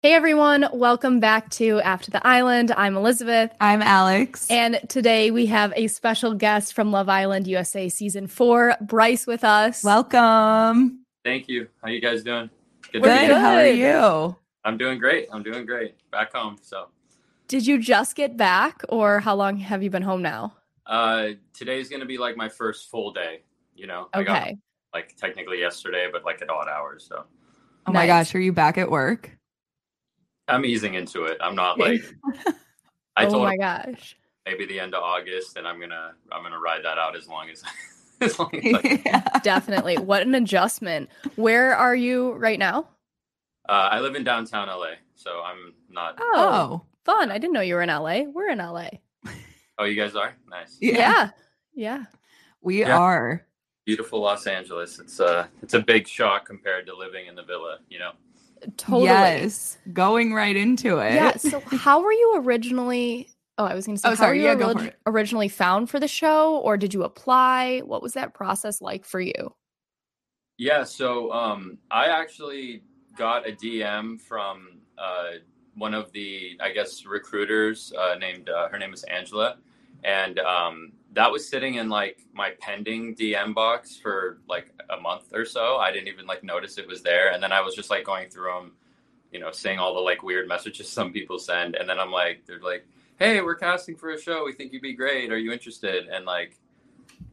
Hey everyone, welcome back to After the Island. I'm Elizabeth. I'm Alex. And today we have a special guest from Love Island USA season four, Bryce with us. Welcome. Thank you. How you guys doing? Good. good. How are you? I'm doing great. I'm doing great. Back home. So Did you just get back or how long have you been home now? Uh today's gonna be like my first full day, you know. Okay. Got, like technically yesterday, but like at odd hours. So Oh my gosh, are you back at work? I'm easing into it. I'm not like I told Oh my gosh. Maybe the end of August and I'm gonna I'm gonna ride that out as long as as long as I yeah. Definitely. What an adjustment. Where are you right now? Uh, I live in downtown LA, so I'm not Oh, oh. fun. I didn't know you were in LA. We're in LA. Oh, you guys are? Nice. Yeah. Yeah. yeah. We yeah. are. Beautiful Los Angeles. It's a uh, it's a big shock compared to living in the villa, you know. Totally. Yes. Going right into it. Yeah. So how were you originally Oh, I was going to say, oh, sorry. Yeah, go for it. originally found for the show, or did you apply? What was that process like for you? Yeah, so um, I actually got a DM from uh, one of the, I guess, recruiters uh, named, uh, her name is Angela. And um, that was sitting in like my pending DM box for like a month or so. I didn't even like notice it was there. And then I was just like going through them, you know, seeing all the like weird messages some people send. And then I'm like, they're like, hey, we're casting for a show. We think you'd be great. Are you interested? And like,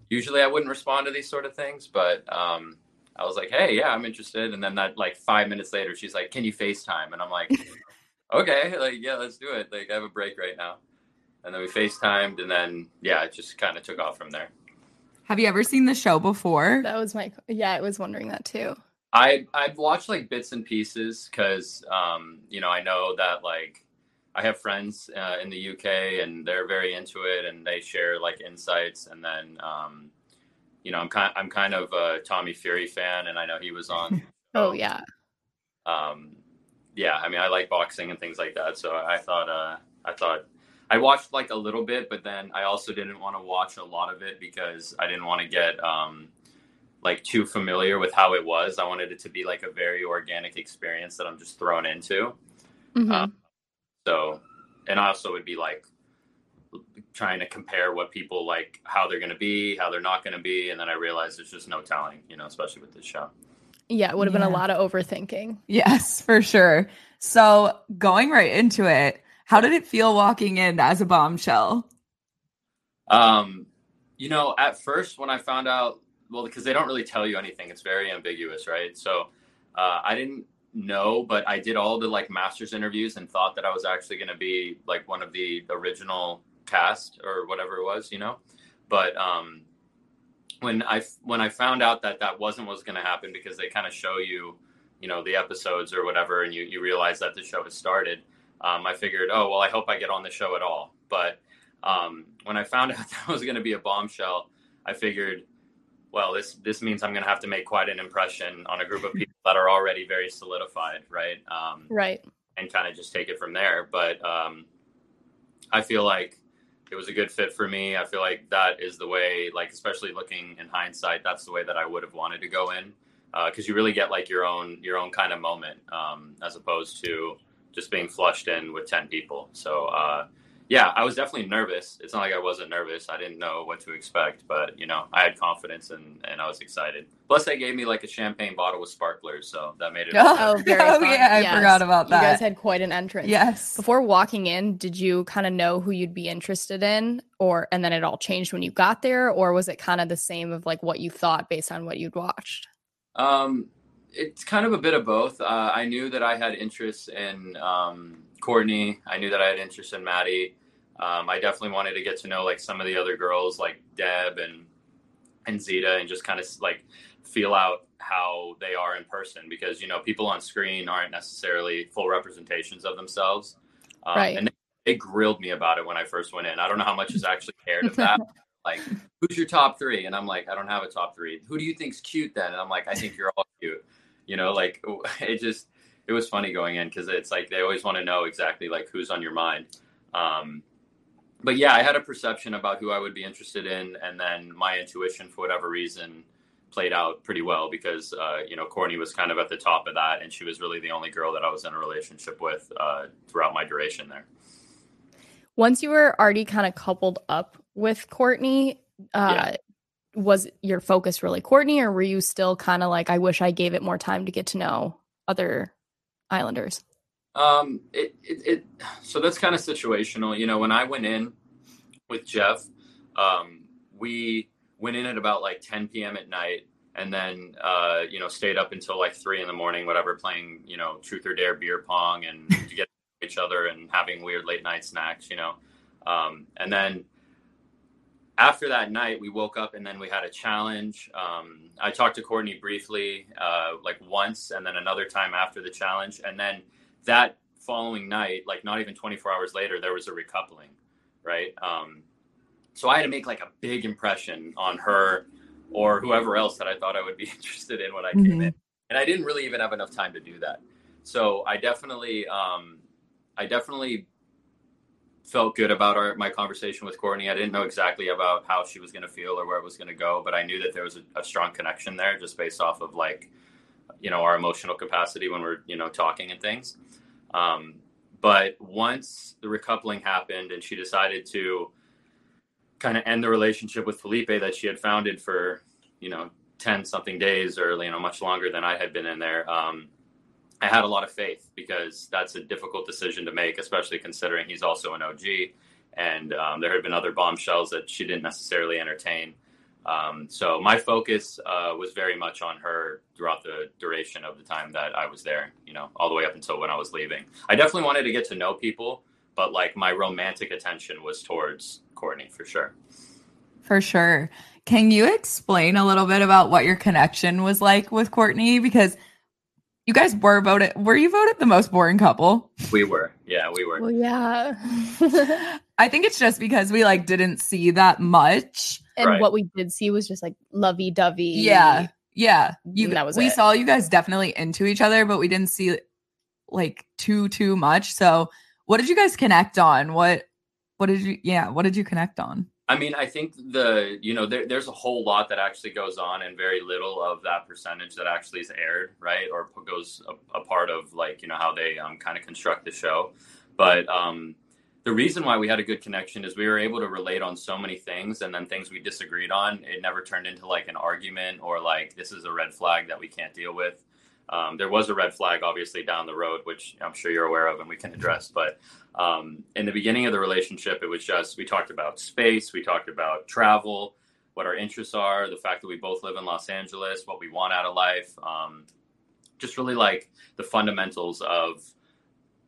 usually I wouldn't respond to these sort of things, but um, I was like, hey, yeah, I'm interested. And then that like five minutes later, she's like, can you FaceTime? And I'm like, okay, like, yeah, let's do it. Like, I have a break right now. And then we FaceTimed, and then yeah, it just kind of took off from there. Have you ever seen the show before? That was my yeah, I was wondering that too. I I've watched like bits and pieces because um, you know I know that like I have friends uh, in the UK and they're very into it and they share like insights. And then, um, you know, I'm kind I'm kind of a Tommy Fury fan, and I know he was on. oh yeah. Um, yeah, I mean, I like boxing and things like that, so I thought uh, I thought I watched like a little bit, but then I also didn't want to watch a lot of it because I didn't want to get um, like too familiar with how it was. I wanted it to be like a very organic experience that I'm just thrown into. Mm-hmm. Um, so, and I also would be like trying to compare what people like, how they're going to be, how they're not going to be. And then I realized there's just no telling, you know, especially with this show. Yeah, it would have yeah. been a lot of overthinking. Yes, for sure. So, going right into it, how did it feel walking in as a bombshell? Um, you know, at first when I found out, well, because they don't really tell you anything, it's very ambiguous, right? So, uh, I didn't no, but I did all the like masters interviews and thought that I was actually going to be like one of the original cast or whatever it was, you know. But um, when I when I found out that that wasn't what was going to happen because they kind of show you, you know, the episodes or whatever, and you you realize that the show has started. Um, I figured, oh well, I hope I get on the show at all. But um, when I found out that was going to be a bombshell, I figured well, this this means I'm going to have to make quite an impression on a group of people that are already very solidified, right? Um, right. And kind of just take it from there. But um, I feel like it was a good fit for me. I feel like that is the way, like especially looking in hindsight, that's the way that I would have wanted to go in because uh, you really get like your own your own kind of moment um, as opposed to just being flushed in with ten people. So. Uh, yeah, I was definitely nervous. It's not like I wasn't nervous. I didn't know what to expect, but you know, I had confidence and, and I was excited. Plus, they gave me like a champagne bottle with sparklers, so that made it. Oh, very oh fun. yeah, I yes. forgot about that. You guys had quite an entrance. Yes. Before walking in, did you kind of know who you'd be interested in, or and then it all changed when you got there, or was it kind of the same of like what you thought based on what you'd watched? Um, it's kind of a bit of both. Uh, I knew that I had interest in um, Courtney. I knew that I had interest in Maddie. Um, I definitely wanted to get to know like some of the other girls, like Deb and and Zeta, and just kind of like feel out how they are in person because you know people on screen aren't necessarily full representations of themselves. Um, right. And they, they, grilled me about it when I first went in. I don't know how much is actually cared of that. like, who's your top three? And I'm like, I don't have a top three. Who do you think's cute then? And I'm like, I think you're all cute. You know, like it just it was funny going in because it's like they always want to know exactly like who's on your mind. Um, but yeah, I had a perception about who I would be interested in, and then my intuition, for whatever reason, played out pretty well because uh, you know Courtney was kind of at the top of that, and she was really the only girl that I was in a relationship with uh, throughout my duration there. Once you were already kind of coupled up with Courtney, uh, yeah. Was your focus really Courtney, or were you still kind of like, I wish I gave it more time to get to know other Islanders? Um, it, it, it so that's kind of situational. You know, when I went in with Jeff, um, we went in at about like 10 p.m. at night and then uh, you know stayed up until like three in the morning, whatever, playing you know truth or dare beer pong and to get each other and having weird late night snacks, you know. Um, and then after that night, we woke up and then we had a challenge. Um, I talked to Courtney briefly, uh, like once, and then another time after the challenge, and then that following night, like not even 24 hours later, there was a recoupling, right? Um, so I had to make like a big impression on her or whoever else that I thought I would be interested in when I mm-hmm. came in, and I didn't really even have enough time to do that. So I definitely, um, I definitely felt good about our my conversation with Courtney. I didn't know exactly about how she was going to feel or where it was going to go, but I knew that there was a, a strong connection there, just based off of like you know our emotional capacity when we're you know talking and things um, but once the recoupling happened and she decided to kind of end the relationship with felipe that she had founded for you know 10 something days or you know much longer than i had been in there um, i had a lot of faith because that's a difficult decision to make especially considering he's also an og and um, there had been other bombshells that she didn't necessarily entertain um, so my focus uh, was very much on her throughout the duration of the time that I was there, you know, all the way up until when I was leaving. I definitely wanted to get to know people, but like my romantic attention was towards Courtney for sure. For sure. Can you explain a little bit about what your connection was like with Courtney? Because you guys were voted, were you voted the most boring couple? We were. Yeah, we were. Well, yeah. I think it's just because we like didn't see that much and right. what we did see was just like lovey dovey. Yeah. Yeah. You that was we it. saw you guys definitely into each other, but we didn't see like too too much. So what did you guys connect on? What what did you yeah, what did you connect on? I mean, I think the you know there, there's a whole lot that actually goes on, and very little of that percentage that actually is aired, right, or goes a, a part of like you know how they um, kind of construct the show. But um, the reason why we had a good connection is we were able to relate on so many things and then things we disagreed on it never turned into like an argument or like this is a red flag that we can't deal with um, there was a red flag obviously down the road which i'm sure you're aware of and we can address but um, in the beginning of the relationship it was just we talked about space we talked about travel what our interests are the fact that we both live in los angeles what we want out of life um, just really like the fundamentals of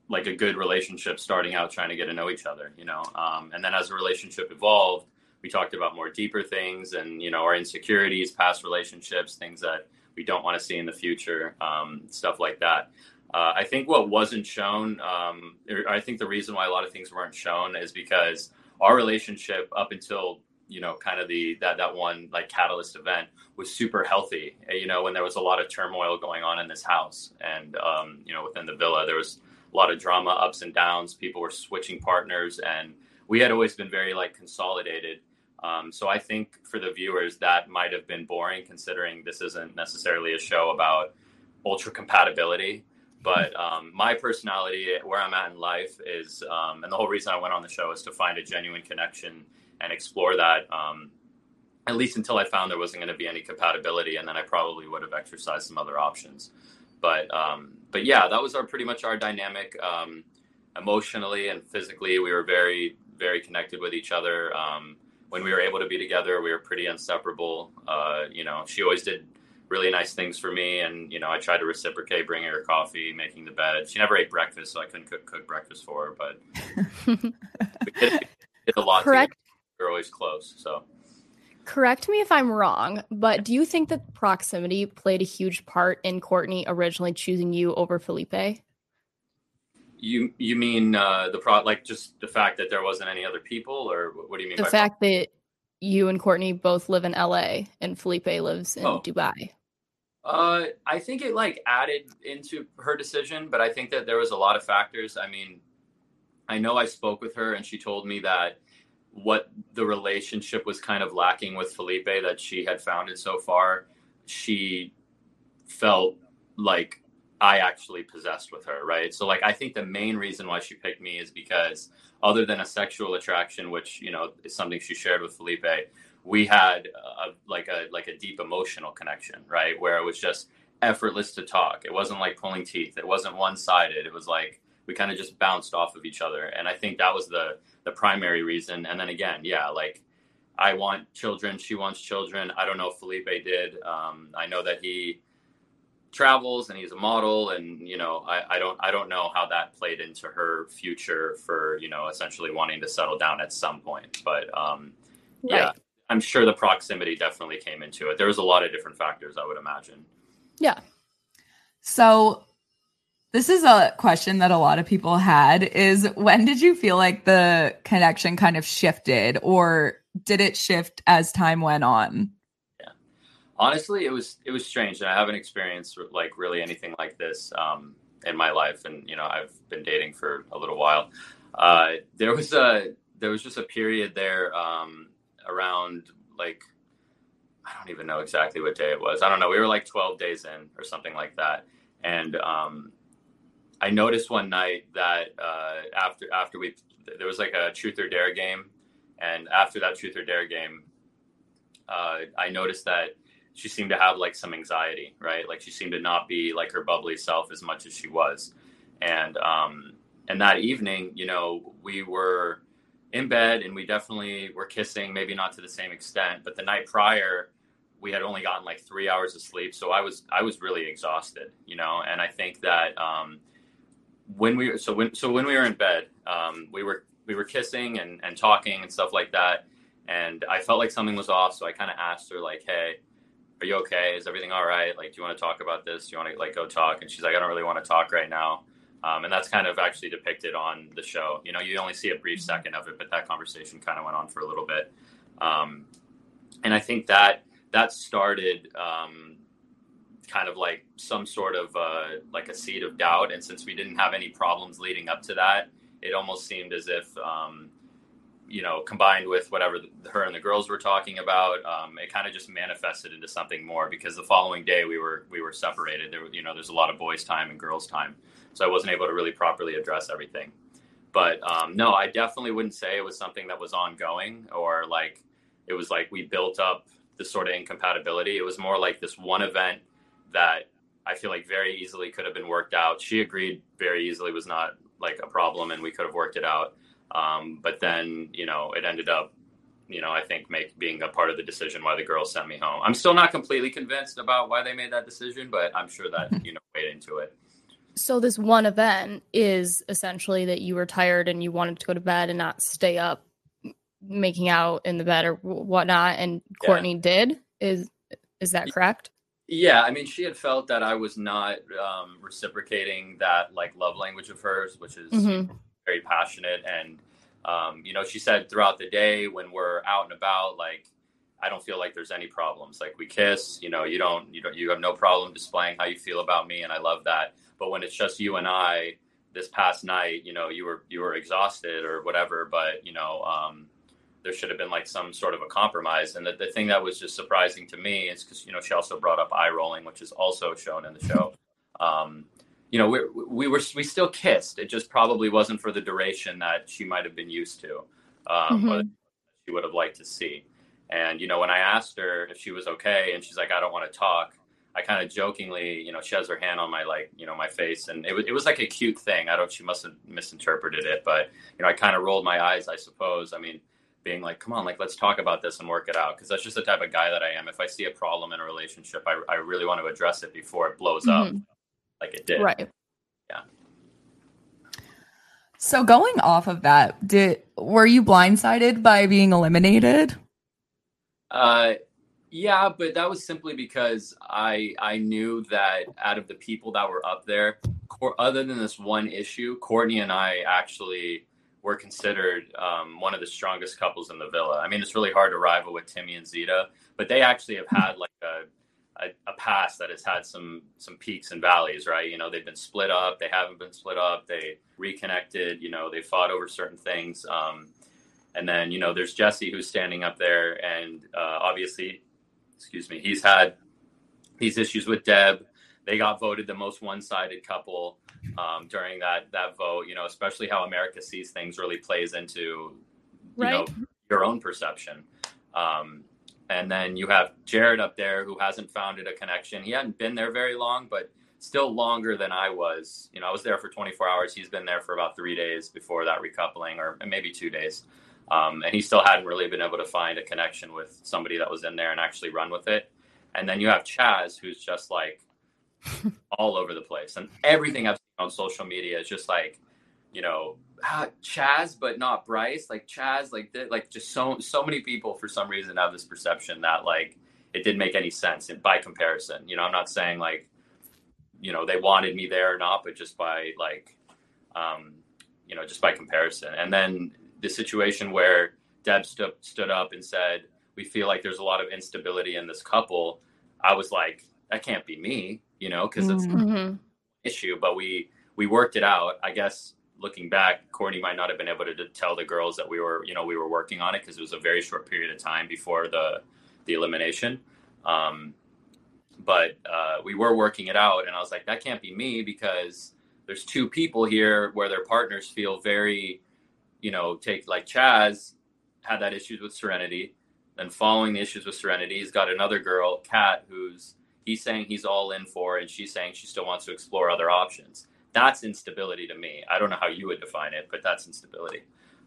like a good relationship starting out trying to get to know each other you know? Um, and then as the relationship evolved we talked about more deeper things and you know our insecurities past relationships things that we don't want to see in the future um, stuff like that uh, i think what wasn't shown um, i think the reason why a lot of things weren't shown is because our relationship up until you know kind of the that that one like catalyst event was super healthy you know when there was a lot of turmoil going on in this house and um, you know within the villa there was a lot of drama, ups and downs. People were switching partners, and we had always been very like consolidated. Um, so I think for the viewers that might have been boring, considering this isn't necessarily a show about ultra compatibility. But um, my personality, where I'm at in life, is, um, and the whole reason I went on the show is to find a genuine connection and explore that. Um, at least until I found there wasn't going to be any compatibility, and then I probably would have exercised some other options but um, but yeah, that was our pretty much our dynamic. Um, emotionally and physically, we were very very connected with each other. Um, when we were able to be together, we were pretty inseparable. Uh, you know, she always did really nice things for me, and you know, I tried to reciprocate, bringing her coffee, making the bed. She never ate breakfast, so I couldn't cook, cook breakfast for her. But we did, did a lot. Correct. We were always close, so correct me if I'm wrong, but do you think that proximity played a huge part in Courtney originally choosing you over Felipe? You you mean uh, the pro like just the fact that there wasn't any other people, or what do you mean? The fact pro- that you and Courtney both live in LA and Felipe lives in oh. Dubai. Uh, I think it like added into her decision, but I think that there was a lot of factors. I mean, I know I spoke with her and she told me that what the relationship was kind of lacking with Felipe that she had founded so far. she felt like I actually possessed with her, right? So like I think the main reason why she picked me is because other than a sexual attraction, which you know is something she shared with Felipe, we had a, like a like a deep emotional connection, right? Where it was just effortless to talk. It wasn't like pulling teeth. It wasn't one sided. It was like we kind of just bounced off of each other, and I think that was the the primary reason. And then again, yeah, like I want children. She wants children. I don't know if Felipe did. Um, I know that he travels and he's a model and you know I, I don't i don't know how that played into her future for you know essentially wanting to settle down at some point. But um right. yeah i'm sure the proximity definitely came into it. There was a lot of different factors i would imagine. Yeah. So this is a question that a lot of people had is when did you feel like the connection kind of shifted or did it shift as time went on honestly it was it was strange and i haven't experienced like really anything like this um, in my life and you know i've been dating for a little while. Uh, there was a there was just a period there um, around like i don't even know exactly what day it was. I don't know we were like 12 days in or something like that and um, i noticed one night that uh, after after we there was like a truth or dare game and after that truth or dare game uh, i noticed that she seemed to have like some anxiety, right? Like she seemed to not be like her bubbly self as much as she was. And um and that evening, you know, we were in bed and we definitely were kissing, maybe not to the same extent, but the night prior we had only gotten like 3 hours of sleep, so I was I was really exhausted, you know, and I think that um when we so when so when we were in bed, um we were we were kissing and and talking and stuff like that and I felt like something was off, so I kind of asked her like, "Hey, are you okay? Is everything all right? Like, do you want to talk about this? Do you want to like go talk? And she's like, I don't really want to talk right now. Um, and that's kind of actually depicted on the show. You know, you only see a brief mm-hmm. second of it, but that conversation kind of went on for a little bit. Um, and I think that that started um, kind of like some sort of uh, like a seed of doubt. And since we didn't have any problems leading up to that, it almost seemed as if um, you know, combined with whatever the, her and the girls were talking about, um, it kind of just manifested into something more. Because the following day we were we were separated. There, you know, there's a lot of boys' time and girls' time, so I wasn't able to really properly address everything. But um, no, I definitely wouldn't say it was something that was ongoing or like it was like we built up this sort of incompatibility. It was more like this one event that I feel like very easily could have been worked out. She agreed very easily was not like a problem, and we could have worked it out um, but then, you know, it ended up, you know, I think make being a part of the decision why the girls sent me home. I'm still not completely convinced about why they made that decision, but I'm sure that, you know, weighed into it. So this one event is essentially that you were tired and you wanted to go to bed and not stay up making out in the bed or whatnot. And Courtney yeah. did. Is is that correct? Yeah, I mean, she had felt that I was not um, reciprocating that like love language of hers, which is mm-hmm very passionate. And um, you know she said throughout the day when we're out and about like i don't feel like there's any problems. Like we kiss you know you don't you don't you have no problem displaying how you feel about me and i love that. But when it's just you and i this past night you know you were you were exhausted or whatever but you know um, there should have been like some sort of a compromise. And the, the thing that was just surprising to me is because you know she also brought up eye rolling which is also shown in the show. Um, you know, we, we were we still kissed. It just probably wasn't for the duration that she might have been used to, um, mm-hmm. or she would have liked to see. And you know, when I asked her if she was okay, and she's like, "I don't want to talk," I kind of jokingly, you know, she has her hand on my like, you know, my face, and it was it was like a cute thing. I don't. She must have misinterpreted it, but you know, I kind of rolled my eyes. I suppose. I mean, being like, "Come on, like let's talk about this and work it out," because that's just the type of guy that I am. If I see a problem in a relationship, I I really want to address it before it blows mm-hmm. up like it did. Right. Yeah. So going off of that, did were you blindsided by being eliminated? Uh yeah, but that was simply because I I knew that out of the people that were up there, other than this one issue, Courtney and I actually were considered um, one of the strongest couples in the villa. I mean, it's really hard to rival with Timmy and Zeta, but they actually have had like a a, a, past that has had some some peaks and valleys, right? You know, they've been split up, they haven't been split up, they reconnected. You know, they fought over certain things. Um, and then you know, there's Jesse who's standing up there, and uh, obviously, excuse me, he's had these issues with Deb. They got voted the most one-sided couple um, during that that vote. You know, especially how America sees things really plays into you right. know your own perception. Um, and then you have Jared up there who hasn't founded a connection. He hadn't been there very long, but still longer than I was. You know, I was there for 24 hours. He's been there for about three days before that recoupling, or maybe two days. Um, and he still hadn't really been able to find a connection with somebody that was in there and actually run with it. And then you have Chaz, who's just like all over the place, and everything I've seen on social media is just like, you know, ah, Chaz, but not Bryce. Like Chaz, like like just so so many people for some reason have this perception that like it didn't make any sense in, by comparison. You know, I'm not saying like, you know, they wanted me there or not, but just by like, um, you know, just by comparison. And then the situation where Deb st- stood up and said, "We feel like there's a lot of instability in this couple." I was like, "That can't be me," you know, because it's mm-hmm. an issue. But we we worked it out. I guess looking back, Courtney might not have been able to, tell the girls that we were, you know, we were working on it because it was a very short period of time before the the elimination. Um, but uh, we were working it out, and I was like, "That can't be me," because there's two people here where their partners feel very you know, take like Chaz had that issues with Serenity. Then following the issues with Serenity, he's got another girl, Kat, who's he's saying he's all in for, and she's saying she still wants to explore other options. That's instability to me. I don't know how you would define it, but that's instability.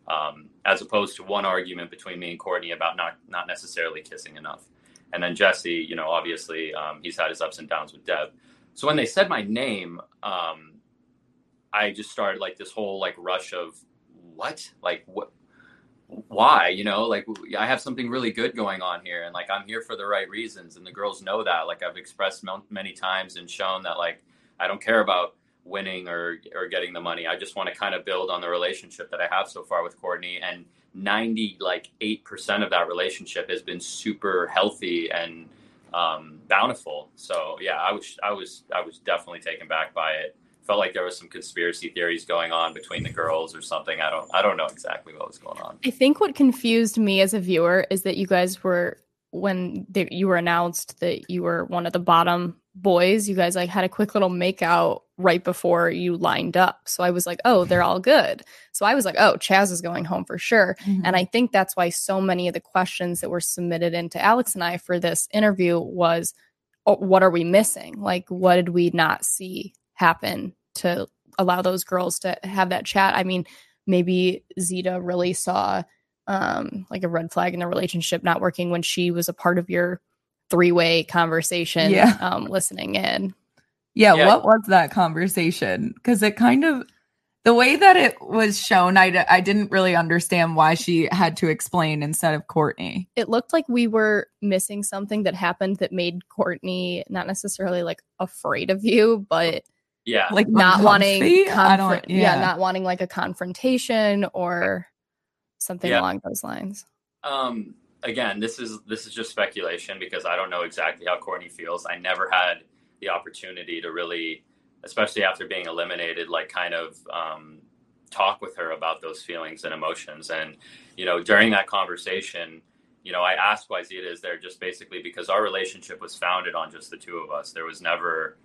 Um, as opposed to one argument between me and Courtney about not not necessarily kissing enough. And then Jesse, you know, obviously um, he's had his ups and downs with Deb. So when they said my name, um, I just started like this whole like rush of what? Like what? Why? You know, like I have something really good going on here, and like I'm here for the right reasons, and the girls know that. Like I've expressed many times and shown that like I don't care about winning or or getting the money. I just want to kind of build on the relationship that I have so far with Courtney and 90 like 8% of that relationship has been super healthy and um, bountiful. So yeah, I was I was I was definitely taken back by it felt like there was some conspiracy theories going on between the girls or something. I don't I don't know exactly what was going on. I think what confused me as a viewer is that you guys were when you were announced that you were one of the bottom boys, you guys like had a quick little makeout right before you lined up. So I was like, oh, they're all good. So I was like, oh, Chaz is going home for sure. Mm-hmm. And I think that's why so many of the questions that were submitted into Alex and I for this interview was, oh, what are we missing? Like, what did we not see happen to allow those girls to have that chat. I mean, maybe Zeta really saw um, like a red flag in the relationship not working when she was a part of your three way conversation, yeah. um, listening in. Yeah, yeah, what was that conversation? Because it kind of, the way that it was shown, I, I didn't really understand why she had to explain instead of Courtney. It looked like we were missing something that happened that made Courtney not necessarily like afraid of you, but yeah like not wanting confr- yeah. yeah. not wanting like a confrontation or something yeah. along those lines um again this is this is just speculation because i don't know exactly how courtney feels i never had the opportunity to really especially after being eliminated like kind of um talk with her about those feelings and emotions. And you know during that conversation you know i asked why zeta is there just basically because our relationship was founded on just the two of us. There was never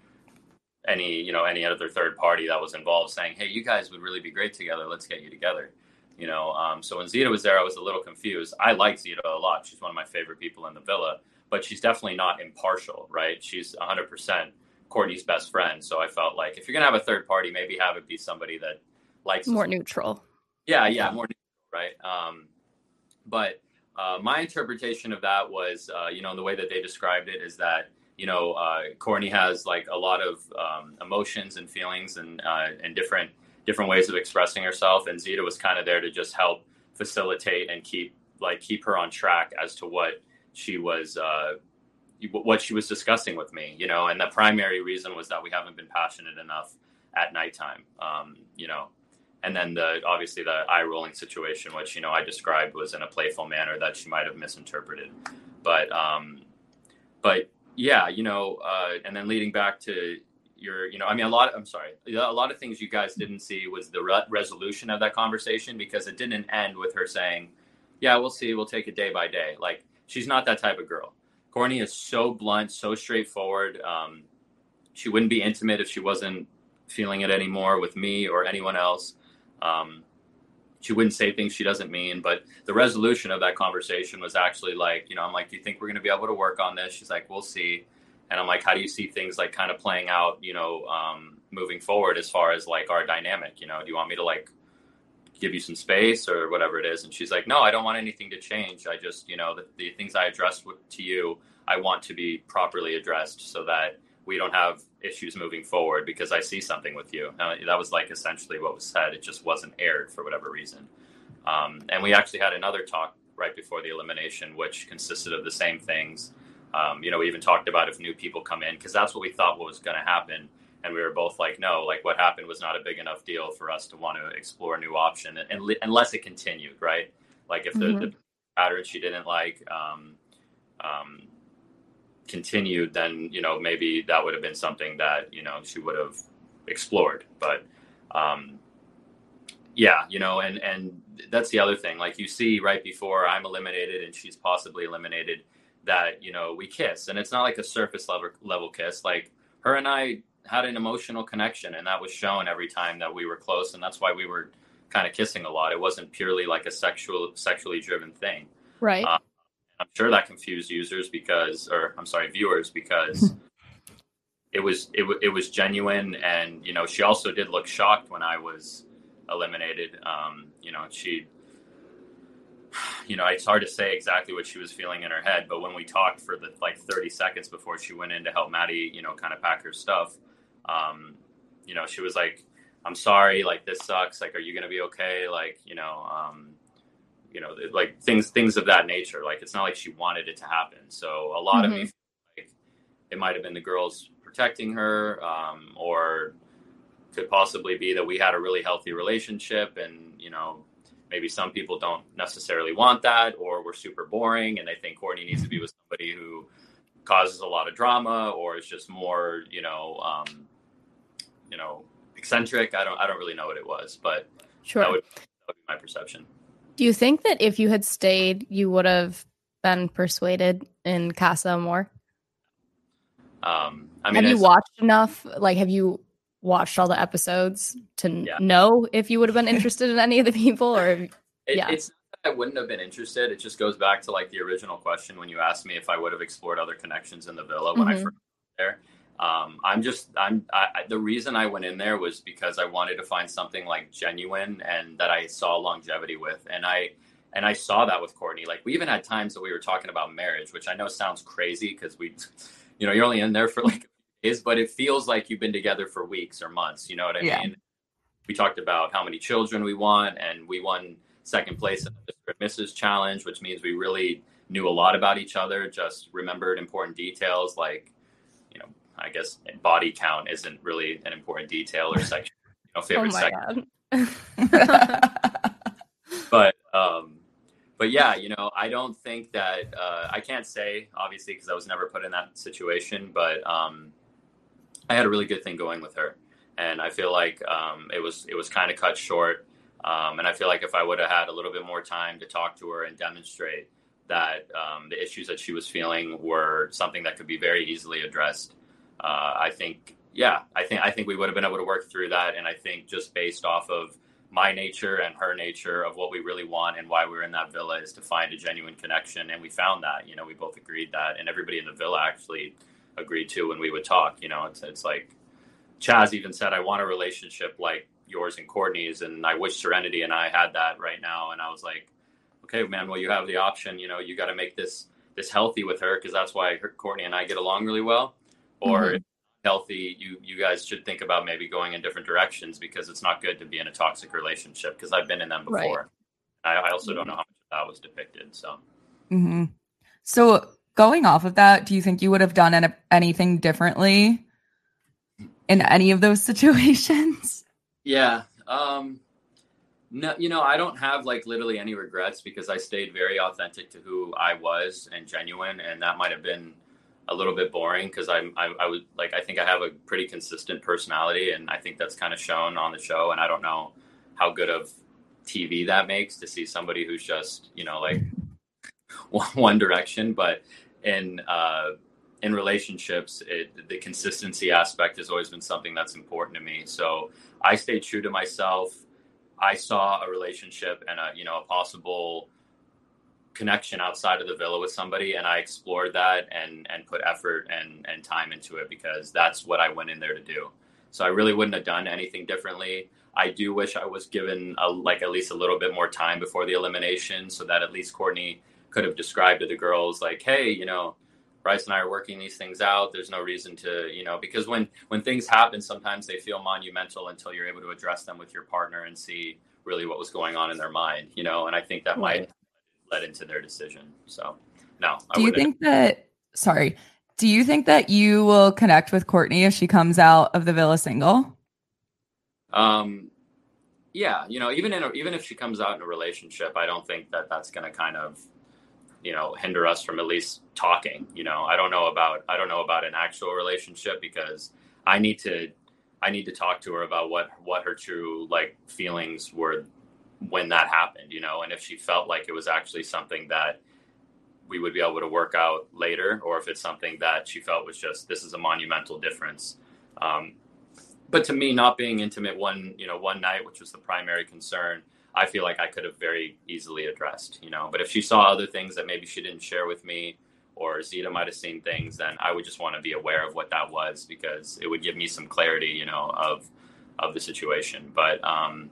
any you know any other third party that was involved saying hey you guys would really be great together. Let's get you together. You know um, so when zeta was there i was a little confused. I like zeta a lot. She's one of my favorite people in the villa but she's definitely not impartial right? She's 100% courtney's best friend. So i felt like if you're gonna have a third party maybe have it be somebody that likes more neutral. Yeah yeah more neutral, right? Um, but uh, my interpretation of that was uh, you know the way that they described it is that you know, uh, Courtney has like a lot of um, emotions and feelings and uh, and different different ways of expressing herself, and Zeta was kind of there to just help facilitate and keep like keep her on track as to what she was uh, what she was discussing with me, you know. And the primary reason was that we haven't been passionate enough at nighttime, um, you know. And then the obviously the eye rolling situation, which you know I described, was in a playful manner that she might have misinterpreted, but um, but yeah, you know, uh, and then leading back to your, you know, I mean, a lot. I'm sorry, a lot of things you guys didn't see was the re- resolution of that conversation because it didn't end with her saying, "Yeah, we'll see. We'll take it day by day." Like she's not that type of girl. Courtney is so blunt, so straightforward. Um, she wouldn't be intimate if she wasn't feeling it anymore with me or anyone else. Um, she wouldn't say things she doesn't mean. But the resolution of that conversation was actually like, you know, I'm like, do you think we're going to be able to work on this? She's like, we'll see. And I'm like, how do you see things like kind of playing out, you know, um, moving forward as far as like our dynamic? You know, do you want me to like give you some space or whatever it is? And she's like, no, I don't want anything to change. I just, you know, the, the things I addressed to you, I want to be properly addressed so that we don't have issues moving forward because I see something with you. And that was like essentially what was said. It just wasn't aired for whatever reason. Um, and we actually had another talk right before the elimination, which consisted of the same things. Um, you know, we even talked about if new people come in because that's what we thought was going to happen. And we were both like, no, like what happened was not a big enough deal for us to want to explore a new option, and, and unless it continued, right? Like if the, mm-hmm. the pattern she didn't like, um, um, continued, then you know maybe that would have been something that you know she would have explored. But um, yeah, you know, and and that's the other thing. Like you see right before I'm eliminated and she's possibly eliminated, that you know we kiss, and it's not like a surface level level kiss. Like her and I had an emotional connection, and that was shown every time that we were close, and that's why we were kind of kissing a lot. It wasn't purely like a sexual sexually driven thing, right? Um, I'm sure that confused users because, or I'm sorry, viewers because it was it, it was genuine, and you know she also did look shocked when I was eliminated. Um, you know she, you know it's hard to say exactly what she was feeling in her head, but when we talked for the like 30 seconds before she went in to help Maddie, you know, kind of pack her stuff, um, you know she was like, "I'm sorry, like this sucks. Like, are you gonna be okay? Like, you know." Um, you know, like things things of that nature. Like it's not like she wanted it to happen. So a lot mm-hmm. of me, like, it might have been the girls protecting her, um, or could possibly be that we had a really healthy relationship, and you know, maybe some people don't necessarily want that, or we're super boring and they think Courtney needs to be with somebody who causes a lot of drama, or is just more, you know, um, you know, eccentric. I don't I don't really know what it was, but sure. that would, that would be my perception. Do you think that if you had stayed, you would have been persuaded in Casa Amor? Um, I mean, have you watched enough? Like, have you watched all the episodes to yeah. know if you would have been interested in any of the people? Or it, yeah, it's I wouldn't have been interested. It just goes back to like the original question when you asked me if I would have explored other connections in the villa when mm-hmm. I first there. Um, I'm just I'm I, the reason I went in there was because I wanted to find something like genuine and that I saw longevity with, and I and I saw that with Courtney. Like we even had times that we were talking about marriage, which I know sounds crazy because we, you know, you're only in there for like days, but it feels like you've been together for weeks or months. You know what I yeah. mean? We talked about how many children we want, and we won second place in the Mrs. Challenge, which means we really knew a lot about each other. Just remembered important details like I guess body count isn't really an important detail or section, you know, favorite oh section. but um, but yeah, you know, I don't think that uh, I can't say obviously because I was never put in that situation, but um, I had a really good thing going with her, and I feel like um, it was it was kind of cut short. Um, and I feel like if I would have had a little bit more time to talk to her and demonstrate that um, the issues that she was feeling were something that could be very easily addressed, uh, I think, yeah, I think I think we would have been able to work through that. And I think just based off of my nature and her nature of what we really want and why we are in that villa is to find a genuine connection. And we found that. You know, we both agreed that, and everybody in the villa actually agreed to when we would talk. You know, it's it's like Chaz even said, "I want a relationship like yours and Courtney's," and I wish Serenity and I had that right now. And I was like, "Okay, man, well, you have the option. You know, you got to make this this healthy with her because that's why her, Courtney and I get along really well." Or mm-hmm. healthy, you you guys should think about maybe going in different directions because it's not good to be in a toxic relationship. Because I've been in them before. Right. I, I, also don't know how much that was depicted. So, mm-hmm. so going off of that, do you think you would have done any, anything differently in any of those situations? Yeah. Um, no, you know, I don't have like literally any regrets because I stayed very authentic to who I was and genuine, and that might have been a little bit boring because I'm I, I was like I think I have a pretty consistent personality and I think that's kind of shown on the show and I don't know how good of TV that makes to see somebody who's just you know like one direction but in uh, in relationships, it, the consistency aspect has always been something that's important to me. So I stayed true to myself. I saw a relationship and a you know a possible connection outside of the villa with somebody and I explored that and and put effort and and time into it because that's what I went in there to do. So I really wouldn't have done anything differently. I do wish I was given a, like at least a little bit more time before the elimination so that at least Courtney could have described to the girls like, hey, you know, Bryce and I are working these things out. There's no reason to, you know, because when when things happen, sometimes they feel monumental until you're able to address them with your partner and see really what was going on in their mind, you know. And I think that might led into their decision. So, no. Do you think that? Sorry. Do you think that you will connect with Courtney if she comes out of the villa single? Um, yeah. You know, even in a, even if she comes out in a relationship, I don't think that that's going to kind of you know hinder us from at least talking you know i don't know about i don't know about an actual relationship because i need to i need to talk to her about what what her true like feelings were when that happened you know and if she felt like it was actually something that we would be able to work out later or if it's something that she felt was just this is a monumental difference um, but to me not being intimate one you know one night which was the primary concern I feel like I could have very easily addressed, you know. But if she saw other things that maybe she didn't share with me, or Zeta might have seen things, then I would just want to be aware of what that was because it would give me some clarity, you know, of of the situation. But um,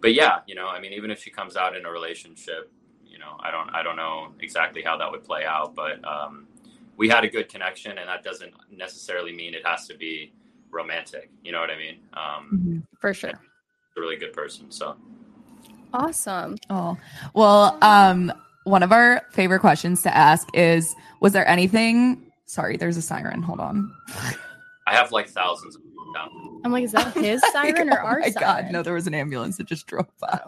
but yeah, you know, I mean, even if she comes out in a relationship, you know, I don't I don't know exactly how that would play out, but um, we had a good connection, and that doesn't necessarily mean it has to be romantic. You know what I mean? Um, mm-hmm. For sure. A really good person. So. Awesome. Oh, well, um, one of our favorite questions to ask is Was there anything? Sorry, there's a siren. Hold on. I have like thousands of I'm like, is that his siren or our oh my siren? God, no, there was an ambulance that just drove by.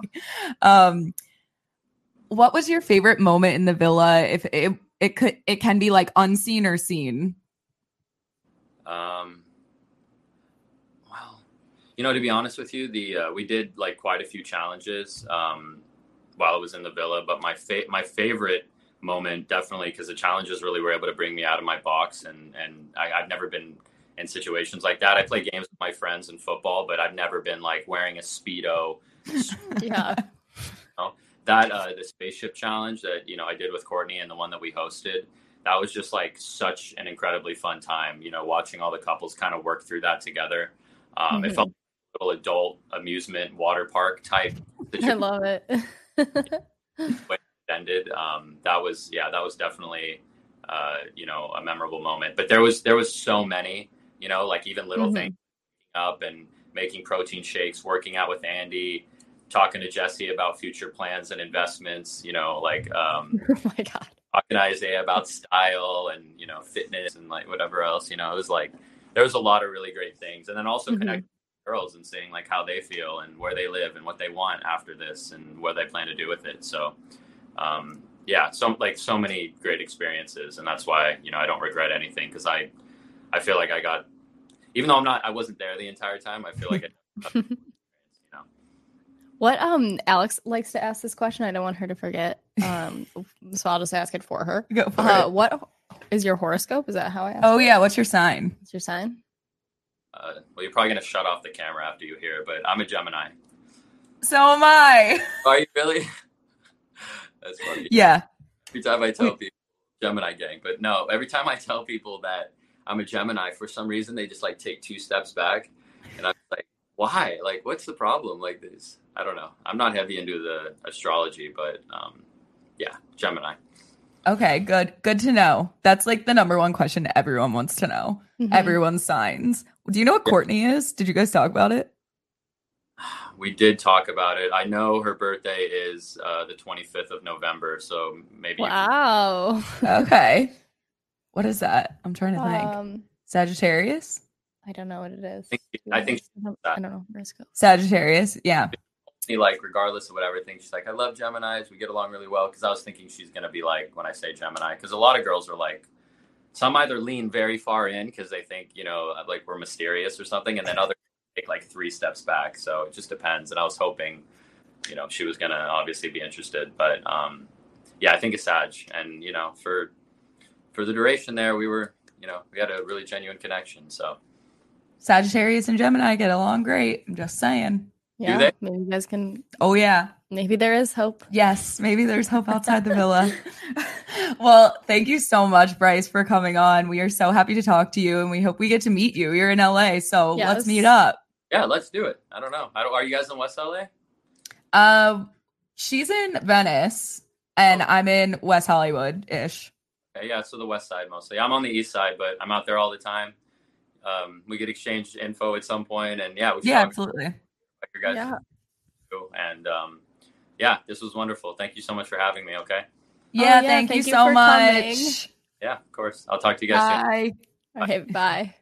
Um, what was your favorite moment in the villa? If it it could it can be like unseen or seen. Um, Well, you know, to be honest with you, the uh, we did like quite a few challenges um, while I was in the villa, but my fa- my favorite moment definitely because the challenges really were able to bring me out of my box, and and I, I've never been in situations like that. I play games with my friends in football, but I've never been like wearing a speedo. yeah. You know, that uh, the spaceship challenge that you know I did with Courtney and the one that we hosted. That was just like such an incredibly fun time. You know, watching all the couples kind of work through that together. Um, mm-hmm. It felt like a little adult amusement water park type. I love it. ended. Um, that was yeah, that was definitely uh, you know a memorable moment. But there was there was so many, you know, like even little mm-hmm. things up and making protein shakes, working out with Andy, talking to Jesse about future plans and investments. You know, like um, oh my god, talking to Isaiah about style and you know fitness and like whatever else. You know, it was like there was a lot of really great things, and then also mm-hmm. connect girls and seeing like how they feel and where they live and what they want after this and what they plan to do with it. So, um, yeah, so like so many great experiences, and that's why you know I don't regret anything because I I feel like I got even though I'm not I wasn't there the entire time. I feel like I, you know. What um Alex likes to ask this question. I don't want her to forget. Um, so I'll just ask it for her. Go for uh, it. What is your horoscope? Is that how I ask? Oh it? yeah, what's your sign? What's your sign? Uh, well, you're probably gonna shut off the camera after you hear, but I'm a Gemini. So am I. Are you really? That's funny. Yeah. Every time I tell people Gemini gang, but no, every time I tell people that I'm a Gemini, for some reason they just like take two steps back, and I'm like, why? Like, what's the problem? Like this? I don't know. I'm not heavy into the astrology, but um, yeah, Gemini. Okay, good. Good to know. That's like the number one question everyone wants to know. Mm-hmm. Everyone's signs. Do you know what Courtney is? Did you guys talk about it? We did talk about it. I know her birthday is uh, the 25th of November, so maybe. Wow. okay. What is that? I'm trying to think. Um, Sagittarius. I don't know what it is. I think, I, think I don't know. Sagittarius. Yeah. Like regardless of whatever thing, she's like, I love Gemini's. We get along really well. Because I was thinking she's gonna be like when I say Gemini, because a lot of girls are like, some either lean very far in because they think you know like we're mysterious or something, and then others take like three steps back. So it just depends. And I was hoping, you know, she was gonna obviously be interested, but um, yeah, I think it's Sag, and you know, for for the duration there, we were, you know, we had a really genuine connection. So Sagittarius and Gemini get along great. I'm just saying. Yeah, maybe you guys can. Oh yeah, maybe there is hope. Yes, maybe there's hope outside the villa. well, thank you so much, Bryce, for coming on. We are so happy to talk to you, and we hope we get to meet you. You're in LA, so yes. let's meet up. Yeah, let's do it. I don't know. I don't, are you guys in West LA? Uh, she's in Venice, and oh. I'm in West Hollywood ish. Okay, yeah, so the West Side mostly. I'm on the East Side, but I'm out there all the time. Um, we get exchanged info at some point, and yeah, yeah, absolutely your guys. Yeah. And um, yeah, this was wonderful. Thank you so much for having me. Okay. Yeah, oh, yeah thank, thank, you, you so much. Coming. Yeah, of course. I'll talk to you guys bye. soon. Bye. Okay, bye.